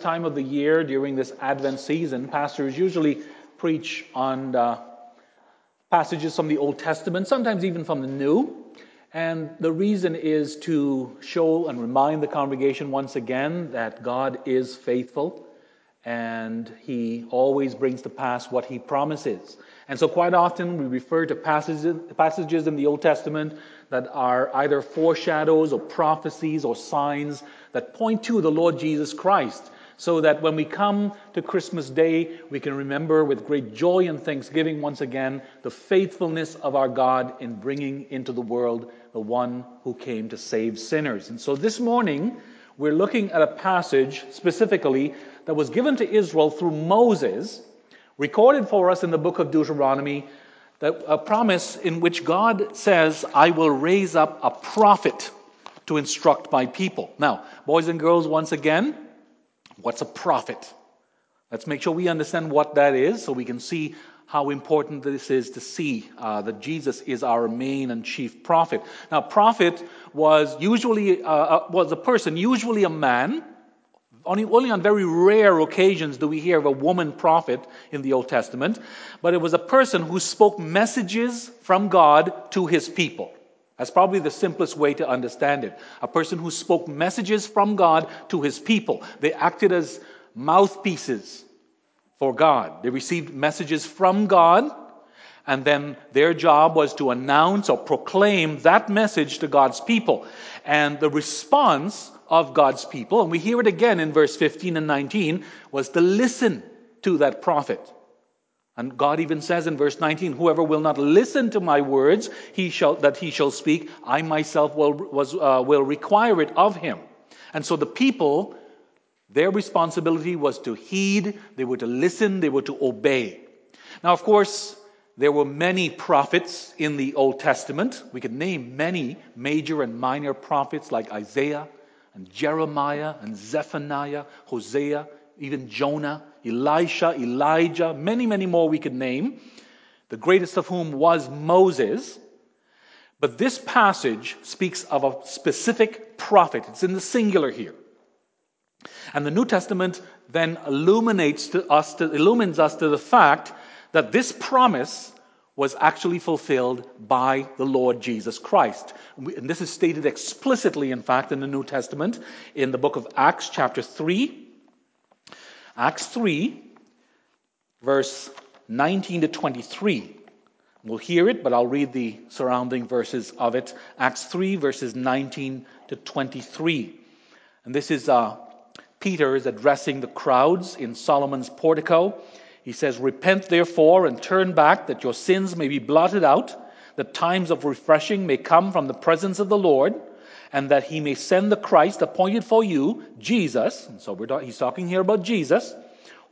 time of the year, during this Advent season, pastors usually preach on uh, passages from the Old Testament, sometimes even from the New. And the reason is to show and remind the congregation once again that God is faithful and he always brings to pass what he promises. And so, quite often, we refer to passages, passages in the Old Testament that are either foreshadows or prophecies or signs that point to the Lord Jesus Christ, so that when we come to Christmas Day, we can remember with great joy and thanksgiving once again the faithfulness of our God in bringing into the world the one who came to save sinners. And so, this morning, we're looking at a passage specifically that was given to Israel through Moses, recorded for us in the book of Deuteronomy, that a promise in which God says, I will raise up a prophet to instruct my people. Now, boys and girls, once again, what's a prophet? Let's make sure we understand what that is so we can see how important this is to see uh, that Jesus is our main and chief prophet. Now, prophet was usually uh, uh was a person, usually a man, only, only on very rare occasions do we hear of a woman prophet in the Old Testament, but it was a person who spoke messages from God to his people. That's probably the simplest way to understand it. A person who spoke messages from God to his people. They acted as mouthpieces for God. They received messages from God, and then their job was to announce or proclaim that message to God's people. And the response of God's people, and we hear it again in verse 15 and 19, was to listen to that prophet. And God even says in verse 19, Whoever will not listen to my words he shall, that he shall speak, I myself will, was, uh, will require it of him. And so the people, their responsibility was to heed, they were to listen, they were to obey. Now, of course, there were many prophets in the Old Testament. We could name many major and minor prophets like Isaiah, and Jeremiah and Zephaniah, Hosea, even Jonah, Elisha, Elijah, many, many more we could name, the greatest of whom was Moses. But this passage speaks of a specific prophet. It's in the singular here. And the New Testament then illuminates to us to, illumines us to the fact that this promise was actually fulfilled by the Lord Jesus Christ. And this is stated explicitly, in fact, in the New Testament in the book of Acts, chapter 3. Acts 3, verse 19 to 23. We'll hear it, but I'll read the surrounding verses of it. Acts 3, verses 19 to 23. And this is uh, Peter is addressing the crowds in Solomon's portico. He says, Repent therefore and turn back, that your sins may be blotted out, that times of refreshing may come from the presence of the Lord, and that he may send the Christ appointed for you, Jesus. And so he's talking here about Jesus,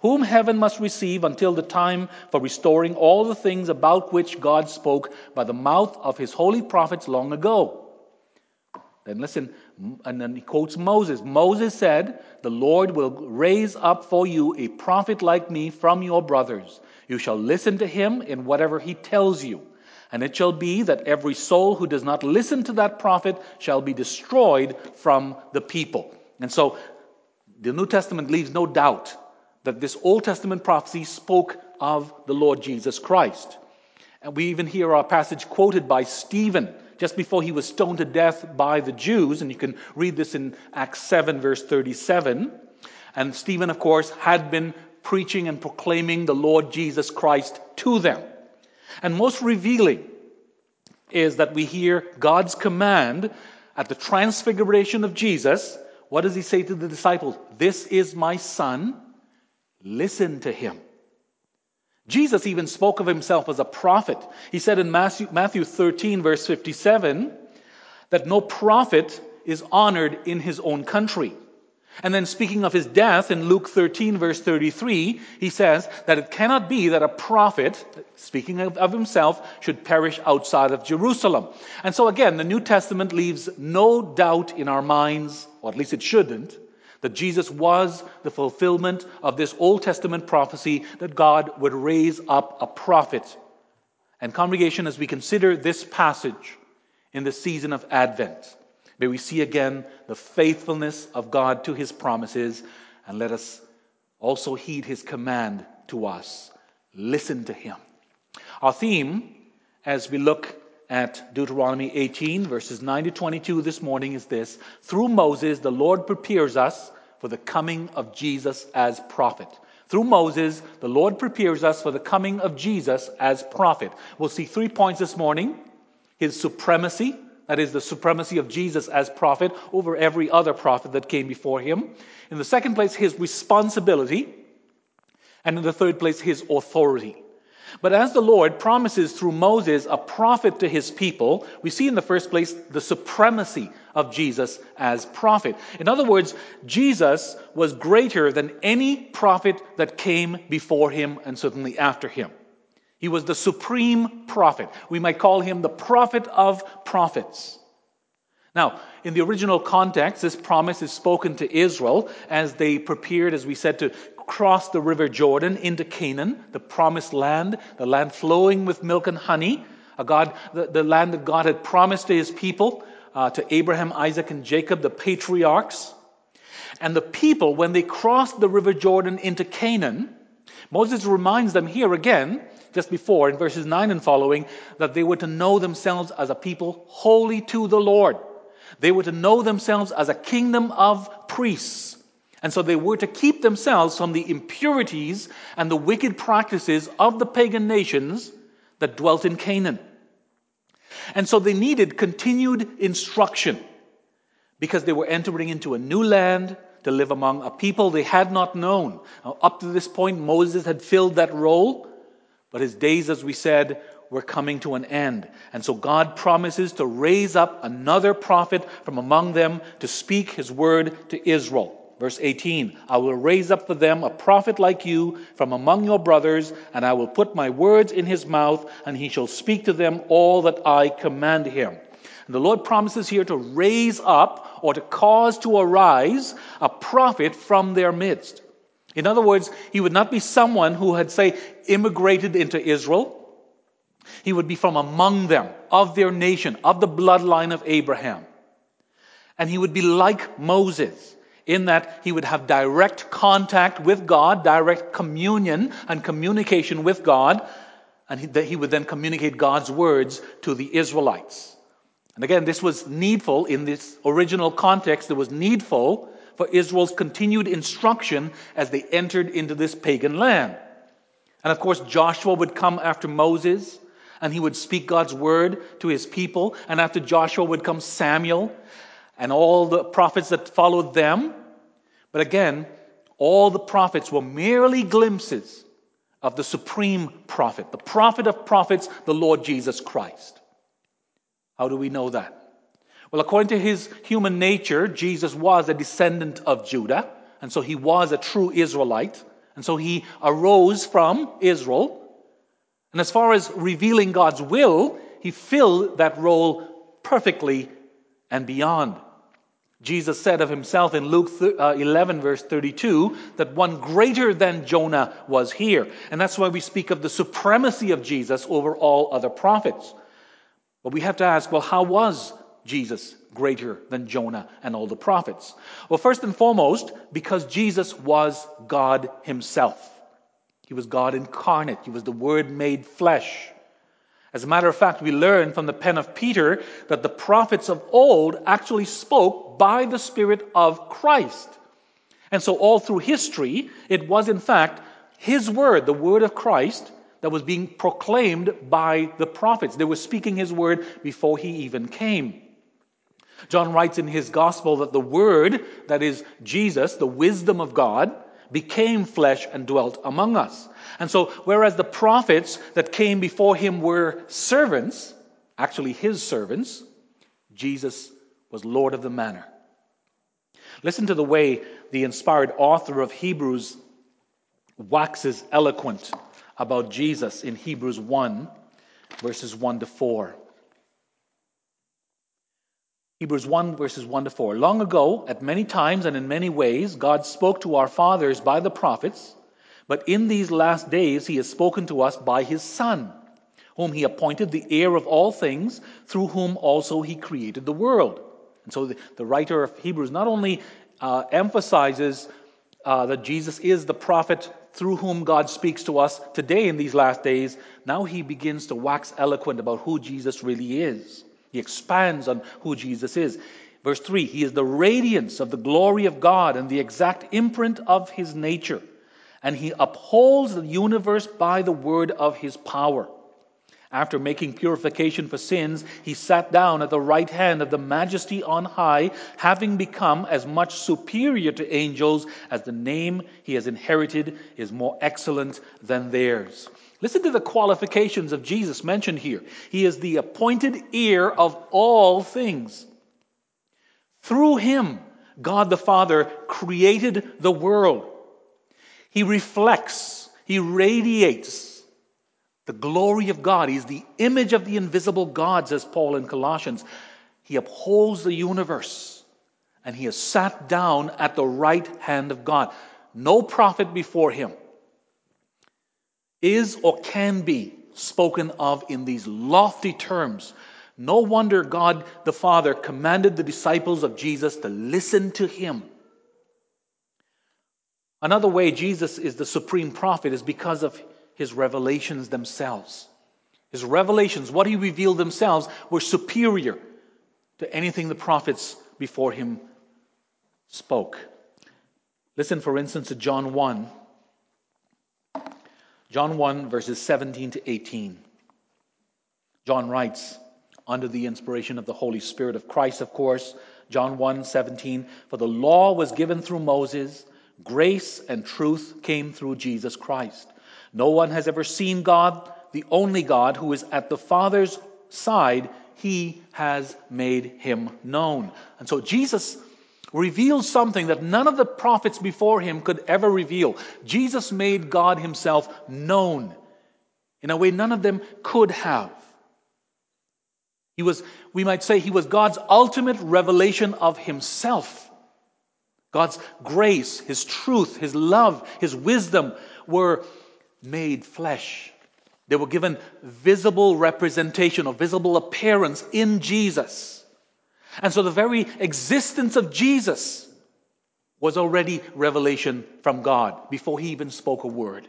whom heaven must receive until the time for restoring all the things about which God spoke by the mouth of his holy prophets long ago. Then listen, and then he quotes Moses. Moses said, The Lord will raise up for you a prophet like me from your brothers. You shall listen to him in whatever he tells you. And it shall be that every soul who does not listen to that prophet shall be destroyed from the people. And so the New Testament leaves no doubt that this Old Testament prophecy spoke of the Lord Jesus Christ. And we even hear our passage quoted by Stephen just before he was stoned to death by the Jews. And you can read this in Acts 7, verse 37. And Stephen, of course, had been preaching and proclaiming the Lord Jesus Christ to them. And most revealing is that we hear God's command at the transfiguration of Jesus. What does he say to the disciples? This is my son. Listen to him. Jesus even spoke of himself as a prophet. He said in Matthew, Matthew 13, verse 57, that no prophet is honored in his own country. And then speaking of his death in Luke 13, verse 33, he says that it cannot be that a prophet, speaking of, of, himself, should perish outside of Jerusalem. And so again, the New Testament leaves no doubt in our minds, or at least it shouldn't, that Jesus was the fulfillment of this Old Testament prophecy that God would raise up a prophet. And, congregation, as we consider this passage in the season of Advent, may we see again the faithfulness of God to his promises And let us also heed his command to us listen to him. Our theme, as we look at Deuteronomy 18, verses 9 to 22 this morning, is this Through Moses, the Lord prepares us for the coming of Jesus as prophet. Through Moses, the Lord prepares us for the coming of Jesus as prophet. We'll see three points this morning his supremacy, that is, the supremacy of Jesus as prophet over every other prophet that came before him. In the second place, his responsibility. And in the third place, his authority. But as the Lord promises through Moses a prophet to his people, we see in the first place the supremacy of Jesus as prophet. In other words, Jesus was greater than any prophet that came before him and certainly after him. He was the supreme prophet. We might call him the prophet of prophets. Now, in the original context, this promise is spoken to Israel as they prepared, as we said, to cross the river Jordan into Canaan, the promised land, the land flowing with milk and honey, a God, the, the land that God had promised to his people, uh, to Abraham, Isaac, and Jacob, the patriarchs. And the people, when they crossed the river Jordan into Canaan, Moses reminds them here again, just before in verses 9 and following, that they were to know themselves as a people holy to the Lord. They were to know themselves as a kingdom of priests. And so they were to keep themselves from the impurities and the wicked practices of the pagan nations that dwelt in Canaan. And so they needed continued instruction because they were entering into a new land to live among a people they had not known. Now, up to this point, Moses had filled that role, but his days, as we said, were coming to an end. And so God promises to raise up another prophet from among them to speak his word to Israel. Verse 18 I will raise up for them a prophet like you from among your brothers, and I will put my words in his mouth, and he shall speak to them all that I command him. And the Lord promises here to raise up or to cause to arise a prophet from their midst. In other words, he would not be someone who had, say, immigrated into Israel. He would be from among them, of their nation, of the bloodline of Abraham. And he would be like Moses in that he would have direct contact with God, direct communion and communication with God, and that he would then communicate God's words to the Israelites. And again, this was needful in this original context, it was needful for Israel's continued instruction as they entered into this pagan land. And of course, Joshua would come after Moses and he would speak God's word to his people. And after Joshua would come Samuel and all the prophets that followed them. But again, all the prophets were merely glimpses of the supreme prophet, the prophet of prophets, the Lord Jesus Christ. How do we know that? Well, according to his human nature, Jesus was a descendant of Judah, and so he was a true Israelite, and so he arose from Israel. And as far as revealing God's will, he filled that role perfectly and beyond. Jesus said of himself in Luke uh, 11, verse 32, that one greater than Jonah was here. And that's why we speak of the supremacy of Jesus over all other prophets. But we have to ask, well, how was Jesus greater than Jonah and all the prophets? Well, first and foremost, because Jesus was God himself. He was God incarnate. He was the Word made flesh. As a matter of fact, we learn from the pen of Peter that the prophets of old actually spoke by the Spirit of Christ. And so, all through history, it was in fact His word, the word of Christ, that was being proclaimed by the prophets. They were speaking His word before He even came. John writes in his gospel that the word, that is Jesus, the wisdom of God, became flesh and dwelt among us. And so, whereas the prophets that came before him were servants, actually his servants, Jesus was Lord of the manor. Listen to the way the inspired author of Hebrews waxes eloquent about Jesus in Hebrews 1, verses 1 to 4. Hebrews 1, verses 1 to 4. Long ago, at many times and in many ways, God spoke to our fathers by the prophets, but in these last days, He has spoken to us by His Son, whom He appointed the heir of all things, through whom also He created the world. And so the, the writer of Hebrews not only uh, emphasizes uh, that Jesus is the prophet through whom God speaks to us today in these last days, now he begins to wax eloquent about who Jesus really is. He expands on who Jesus is. Verse 3 He is the radiance of the glory of God and the exact imprint of his nature, and he upholds the universe by the word of his power. After making purification for sins, he sat down at the right hand of the majesty on high, having become as much superior to angels as the name he has inherited is more excellent than theirs. Listen to the qualifications of Jesus mentioned here. He is the appointed heir of all things. Through him, God the Father created the world. He reflects, he radiates the glory of God. He's the image of the invisible God, says Paul in Colossians. He upholds the universe and he has sat down at the right hand of God. No prophet before him is or can be spoken of in these lofty terms. No wonder God the Father commanded the disciples of Jesus to listen to him. Another way Jesus is the supreme prophet is because of his revelations themselves. His revelations, what he revealed themselves, were superior to anything the prophets before him spoke. Listen, for instance, to John 1. John 1, verses 17 to 18. John writes, under the inspiration of the Holy Spirit of Christ, of course, John 1 17, for the law was given through Moses, grace and truth came through Jesus Christ. No one has ever seen God, the only God who is at the Father's side, he has made him known. And so Jesus reveals something that none of the prophets before him could ever reveal. Jesus made God himself known in a way none of them could have. He was, we might say, he was God's ultimate revelation of himself. God's grace, his truth, his love, his wisdom were made flesh. They were given visible representation or visible appearance in Jesus. And so the very existence of Jesus was already revelation from God before he even spoke a word.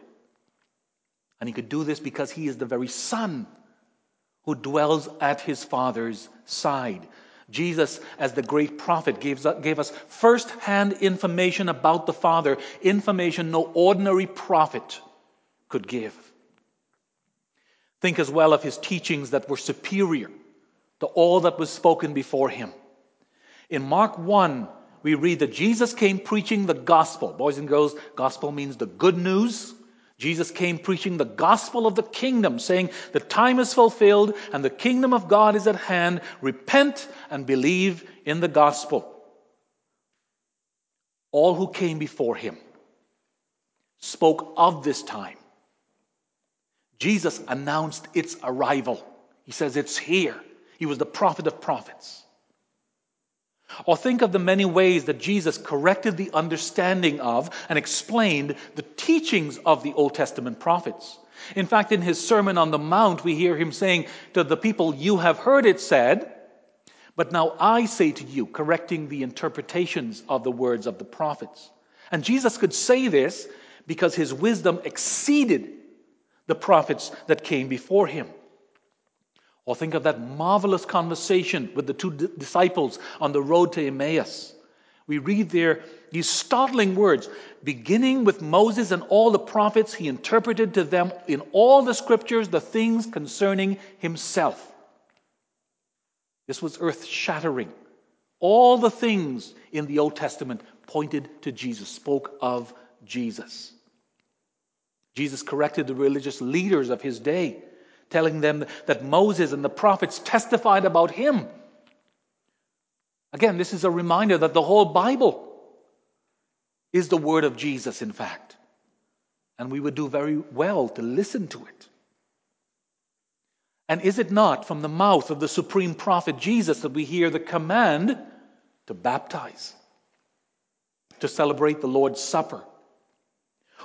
And he could do this because he is the very Son who dwells at his Father's side. Jesus, as the great prophet, gave, us first hand information about the Father, information no ordinary prophet could give. Think as well of his teachings that were superior to all that was spoken before him. In Mark 1, we read that Jesus came preaching the gospel. Boys and girls, gospel means the good news. Jesus came preaching the gospel of the kingdom, saying, The time is fulfilled and the kingdom of God is at hand. Repent and believe in the gospel. All who came before him spoke of this time Jesus announced its arrival. He says, It's here. He was the prophet of prophets. Or think of the many ways that Jesus corrected the understanding of and explained the teachings of the Old Testament prophets. In fact, in his Sermon on the Mount, we hear him saying to the people, You have heard it said, but now I say to you, correcting the interpretations of the words of the prophets. And Jesus could say this because his wisdom exceeded the prophets that came before him. Or think of that marvelous conversation with the two d- disciples on the road to Emmaus. We read there these startling words beginning with Moses and all the prophets, he interpreted to them in all the scriptures the things concerning himself. This was earth shattering. All the things in the Old Testament pointed to Jesus, spoke of Jesus. Jesus corrected the religious leaders of his day, telling them that Moses and the prophets testified about him. Again, this is a reminder that the whole Bible is the word of Jesus, in fact. And we would do very well to listen to it. And is it not from the mouth of the supreme prophet Jesus that we hear the command to baptize, to celebrate the Lord's Supper,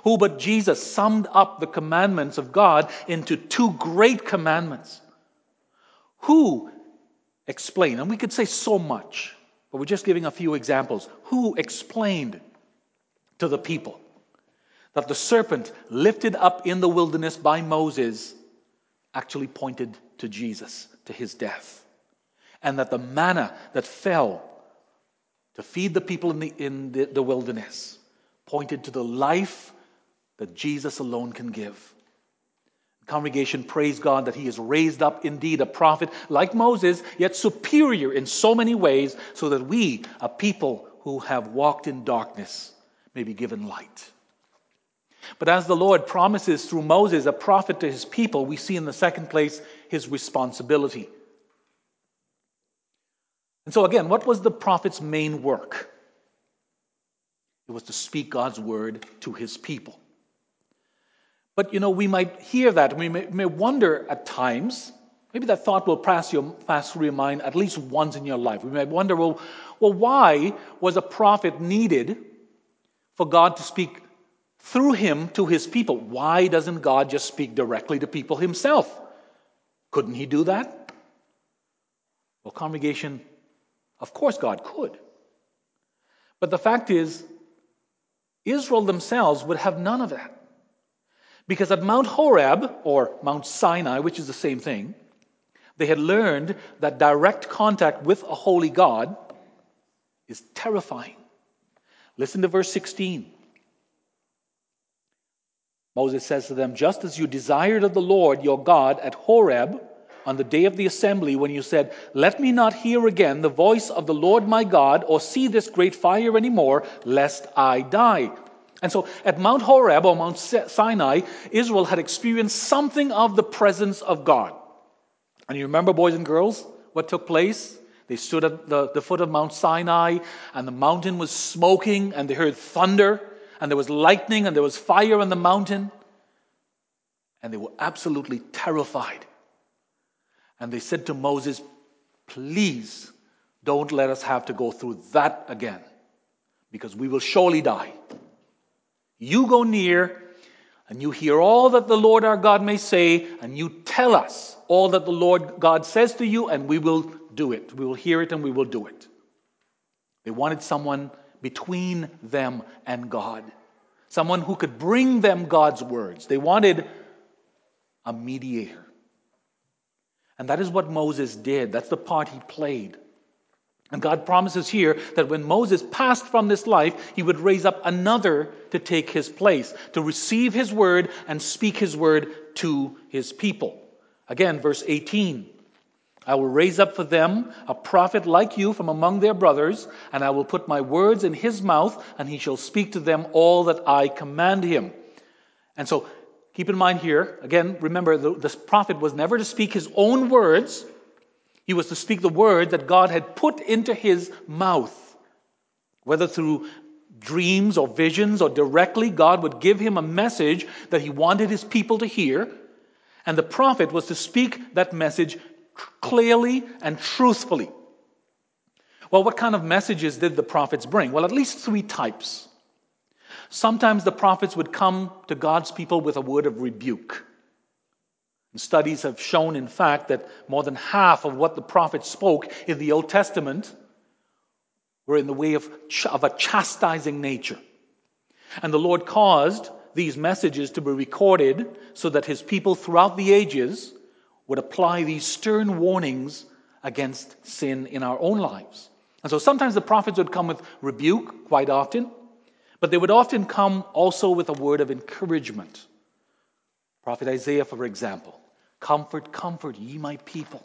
who but Jesus summed up the commandments of God into two great commandments? Who explained, and we could say so much, but we're just giving a few examples. Who explained to the people that the serpent lifted up in the wilderness by Moses actually pointed to Jesus, to his death. And that the manna that fell to feed the people in the, in the, the wilderness pointed to the life that Jesus alone can give. Congregation praise God that he has raised up indeed a prophet like Moses, yet superior in so many ways, so that we, a people who have walked in darkness, may be given light. But as the Lord promises through Moses a prophet to his people, we see in the second place his responsibility. And so, again, what was the prophet's main work? It was to speak God's word to his people. But, you know, we might hear that. We may, may wonder at times, maybe that thought will pass, your, pass through your mind at least once in your life. We may wonder, well, well, why was a prophet needed for God to speak through him to his people? Why doesn't God just speak directly to people himself? Couldn't he do that? Well, congregation, of course God could. But the fact is, Israel themselves would have none of that. Because at Mount Horeb, or Mount Sinai, which is the same thing, they had learned that direct contact with a holy God is terrifying. Listen to verse 16. Moses says to them, Just as you desired of the Lord your God at Horeb on the day of the assembly, when you said, Let me not hear again the voice of the Lord my God, or see this great fire anymore, lest I die. And so at Mount Horeb or Mount Sinai, Israel had experienced something of the presence of God. And you remember, boys and girls, what took place? They stood at the, the foot of Mount Sinai, and the mountain was smoking, and they heard thunder and there was lightning and there was fire on the mountain. And they were absolutely terrified. And they said to Moses, Please don't let us have to go through that again, because we will surely die. You go near and you hear all that the Lord our God may say, and you tell us all that the Lord God says to you, and we will do it. We will hear it and we will do it. They wanted someone between them and God. Someone who could bring them God's words. They wanted a mediator. And that is what Moses did. That's the part he played. And God promises here that when Moses passed from this life, he would raise up another to take his place, to receive his word and speak his word to his people. Again, verse 18. I will raise up for them a prophet like you from among their brothers, and I will put my words in his mouth, and he shall speak to them all that I command him. And so, keep in mind here, again, remember, the, this prophet was never to speak his own words, he was to speak the word that God had put into his mouth. Whether through dreams or visions or directly, God would give him a message that he wanted his people to hear. And the prophet was to speak that message clearly and truthfully. Well, what kind of messages did the prophets bring? Well, at least three types. Sometimes the prophets would come to God's people with a word of rebuke. And studies have shown, in fact, that more than half of what the prophets spoke in the Old Testament were in the way of, of a chastising nature. And the Lord caused these messages to be recorded so that his people throughout the ages would apply these stern warnings against sin in our own lives. And so sometimes the prophets would come with rebuke, quite often, but they would often come also with a word of encouragement. Prophet Isaiah, for example, comfort, comfort ye my people.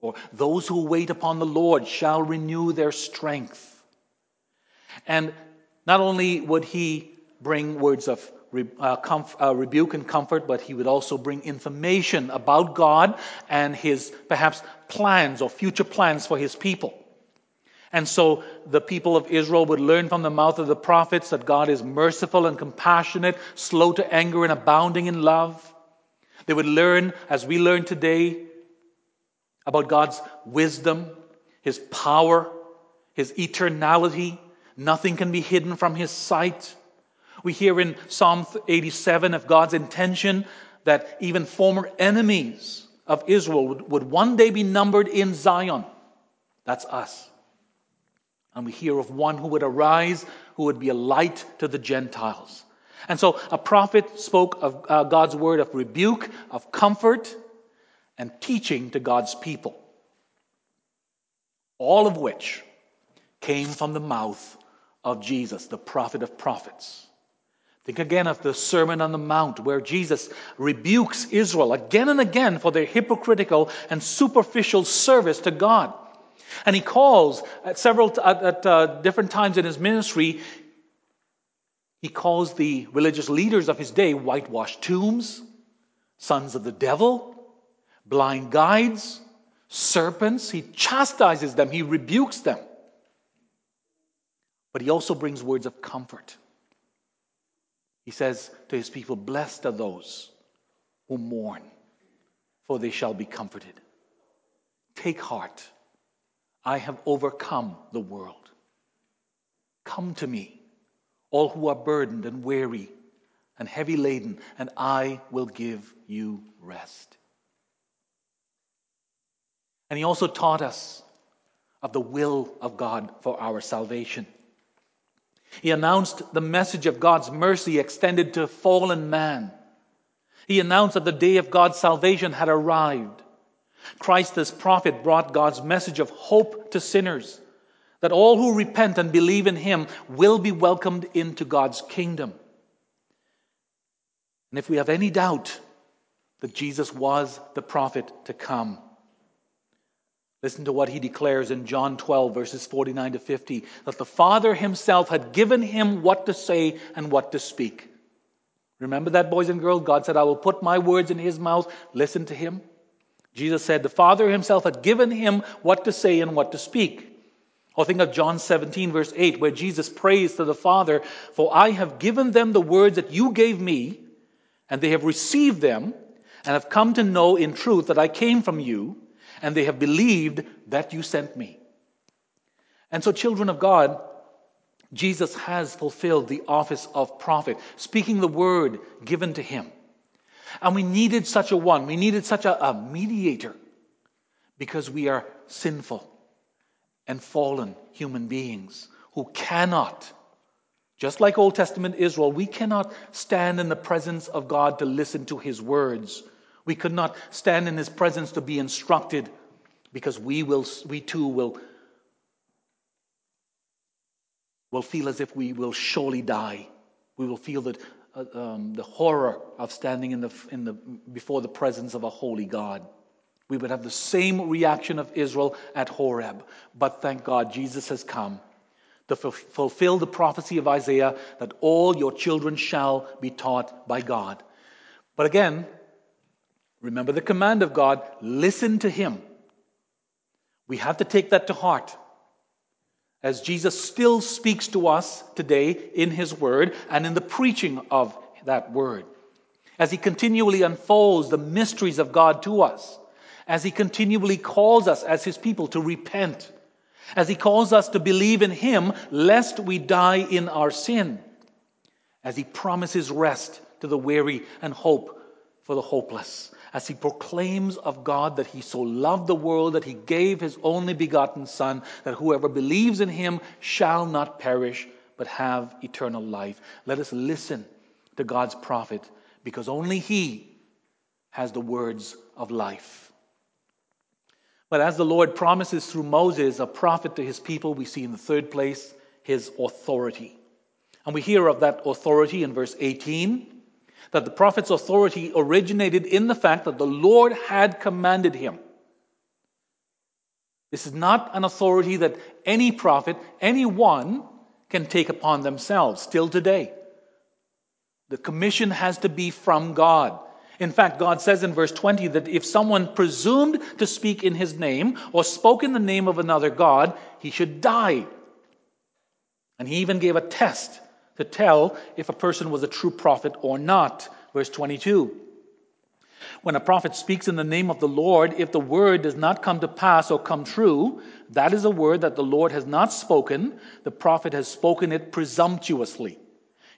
Or those who wait upon the Lord shall renew their strength. And not only would he bring words of uh, comf- uh, rebuke and comfort, but he would also bring information about God and his perhaps plans or future plans for his people. And so the people of Israel would learn from the mouth of the prophets that God is merciful and compassionate, slow to anger and abounding in love. They would learn, as we learn today, about God's wisdom, his power, his eternality. Nothing can be hidden from his sight. We hear in Psalm 87 of God's intention that even former enemies of Israel would, would one day be numbered in Zion. That's us. And we hear of one who would arise who would be a light to the Gentiles. And so a prophet spoke of uh, God's word of rebuke, of comfort, and teaching to God's people. All of which came from the mouth of Jesus, the prophet of prophets. Think again of the Sermon on the Mount, where Jesus rebukes Israel again and again for their hypocritical and superficial service to God. And he calls at several at, at uh, different times in his ministry, he calls the religious leaders of his day whitewashed tombs, sons of the devil, blind guides, serpents. He chastises them, he rebukes them. But he also brings words of comfort. He says to his people, Blessed are those who mourn, for they shall be comforted. Take heart. I have overcome the world. Come to me, all who are burdened and weary and heavy laden, and I will give you rest. And he also taught us of the will of God for our salvation. He announced the message of God's mercy extended to fallen man. He announced that the day of God's salvation had arrived. Christ, as prophet, brought God's message of hope to sinners, that all who repent and believe in him will be welcomed into God's kingdom. And if we have any doubt that Jesus was the prophet to come, Listen to what he declares in John 12, verses 49 to 50 that the Father himself had given him what to say and what to speak. Remember that, boys and girls? God said, I will put my words in his mouth. Listen to him. Jesus said, The Father himself had given him what to say and what to speak. Or think of John 17, verse 8, where Jesus prays to the Father, For I have given them the words that you gave me, and they have received them, and have come to know in truth that I came from you and they have believed that you sent me. And so, children of God, Jesus has fulfilled the office of prophet, speaking the word given to him. And we needed such a one. We needed such a, a mediator because we are sinful and fallen human beings who cannot, just like Old Testament Israel, we cannot stand in the presence of God to listen to his words we could not stand in his presence to be instructed because we will we too will will feel as if we will surely die. We will feel that uh, um, the horror of standing in the, in the, before the presence of a holy God. We would have the same reaction of Israel at Horeb. But thank God, Jesus has come to fulfill the prophecy of Isaiah that all your children shall be taught by God. But again, Remember the command of God listen to Him. We have to take that to heart. As Jesus still speaks to us today in His Word and in the preaching of that Word. As He continually unfolds the mysteries of God to us. As He continually calls us as His people to repent. As He calls us to believe in Him lest we die in our sin. As He promises rest to the weary and hope for the hopeless as he proclaims of God that he so loved the world that he gave his only begotten Son, that whoever believes in him shall not perish, but have eternal life. Let us listen to God's prophet, because only he has the words of life. But as the Lord promises through Moses, a prophet to his people, we see in the third place his authority. And we hear of that authority in verse 18 that the prophet's authority originated in the fact that the Lord had commanded him. This is not an authority that any prophet, anyone, can take upon themselves still today. The commission has to be from God. In fact, God says in verse 20 that if someone presumed to speak in his name or spoke in the name of another God, he should die. And he even gave a test to tell if a person was a true prophet or not. Verse 22. When a prophet speaks in the name of the Lord, if the word does not come to pass or come true, that is a word that the Lord has not spoken. The prophet has spoken it presumptuously.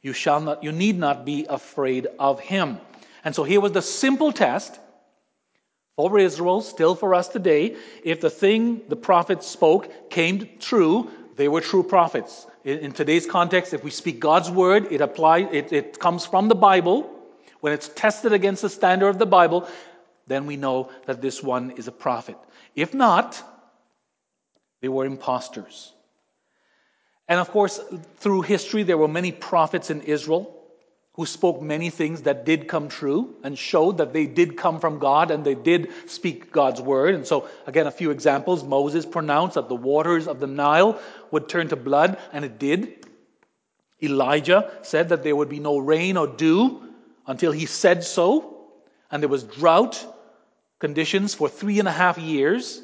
You shall not, you need not be afraid of him. And so here was the simple test for Israel, still for us today. If the thing the prophet spoke came true, They were true prophets. In, today's context, if we speak God's word, it applies, it, it comes from the Bible. When it's tested against the standard of the Bible, then we know that this one is a prophet. If not, they were impostors. And of course, through history, there were many prophets in Israel who spoke many things that did come true and showed that they did come from God and they did speak God's word. And so, again, a few examples. Moses pronounced that the waters of the Nile would turn to blood, and it did. Elijah said that there would be no rain or dew until he said so, and there was drought conditions for three and a half years.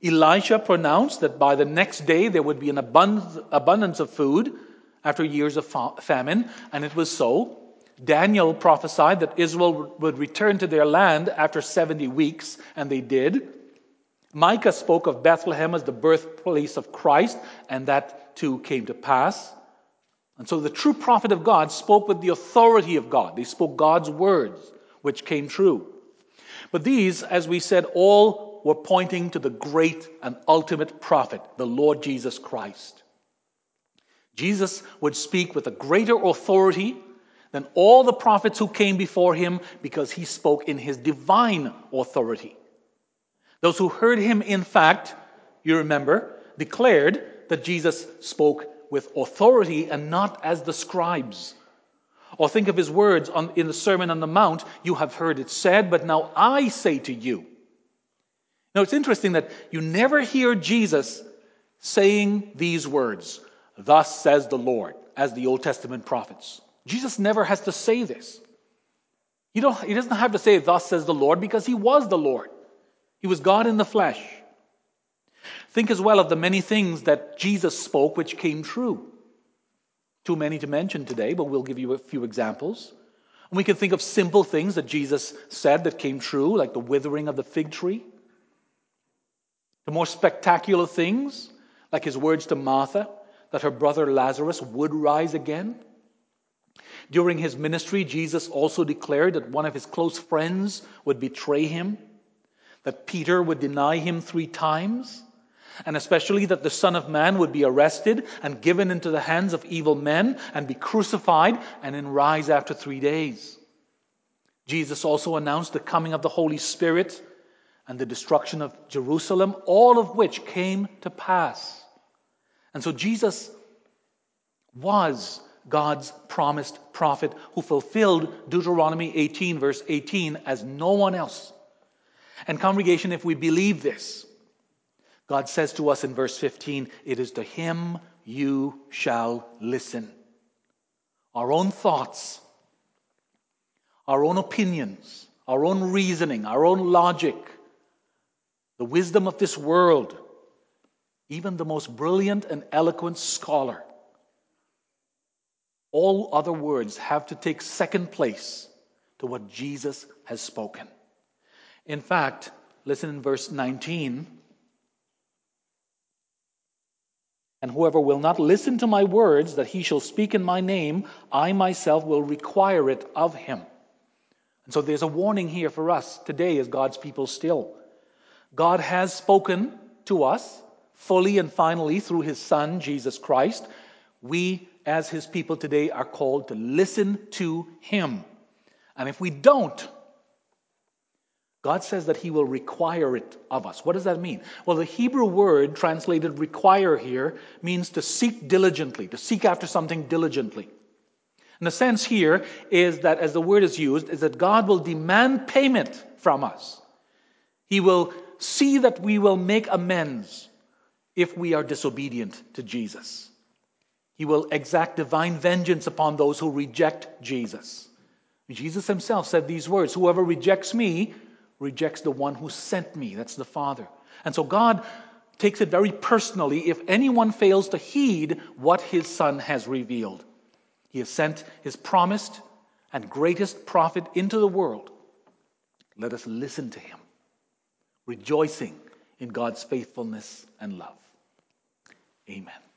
Elisha pronounced that by the next day there would be an abundance of food after years of famine, and it was so. Daniel prophesied that Israel would return to their land after 70 weeks, and they did. Micah spoke of Bethlehem as the birthplace of Christ, and that too came to pass. And so the true prophet of God spoke with the authority of God. They spoke God's words, which came true. But these, as we said, all were pointing to the great and ultimate prophet, the Lord Jesus Christ. Jesus would speak with a greater authority than all the prophets who came before him because he spoke in his divine authority. Those who heard him, in fact, you remember, declared that Jesus spoke with authority and not as the scribes. Or think of his words on, in the Sermon on the Mount You have heard it said, but now I say to you. Now it's interesting that you never hear Jesus saying these words Thus says the Lord, as the Old Testament prophets. Jesus never has to say this. He, don't, he doesn't have to say, Thus says the Lord, because he was the Lord. He was God in the flesh. Think as well of the many things that Jesus spoke which came true. Too many to mention today, but we'll give you a few examples. And we can think of simple things that Jesus said that came true, like the withering of the fig tree. The more spectacular things, like his words to Martha, that her brother Lazarus would rise again. During his ministry, Jesus also declared that one of his close friends would betray him, that Peter would deny him three times, and especially that the Son of Man would be arrested and given into the hands of evil men and be crucified and then rise after three days. Jesus also announced the coming of the Holy Spirit and the destruction of Jerusalem, all of which came to pass. And so Jesus was God's promised prophet who fulfilled Deuteronomy 18, verse 18, as no one else. And, congregation, if we believe this, God says to us in verse 15, It is to him you shall listen. Our own thoughts, our own opinions, our own reasoning, our own logic, the wisdom of this world, even the most brilliant and eloquent scholar, all other words have to take second place to what Jesus has spoken. In fact, listen in verse 19. And whoever will not listen to my words that he shall speak in my name, I myself will require it of him. And so there's a warning here for us today as God's people still. God has spoken to us fully and finally through his Son, Jesus Christ. We, as his people today, are called to listen to him. And if we don't, God says that He will require it of us. What does that mean? Well, the Hebrew word translated require here means to seek diligently, to seek after something diligently. And the sense here is that, as the word is used, is that God will demand payment from us. He will see that we will make amends if we are disobedient to Jesus. He will exact divine vengeance upon those who reject Jesus. Jesus himself said these words Whoever rejects me rejects the one who sent me. That's the Father. And so God takes it very personally if anyone fails to heed what his Son has revealed. He has sent his promised and greatest prophet into the world. Let us listen to him, rejoicing in God's faithfulness and love. Amen.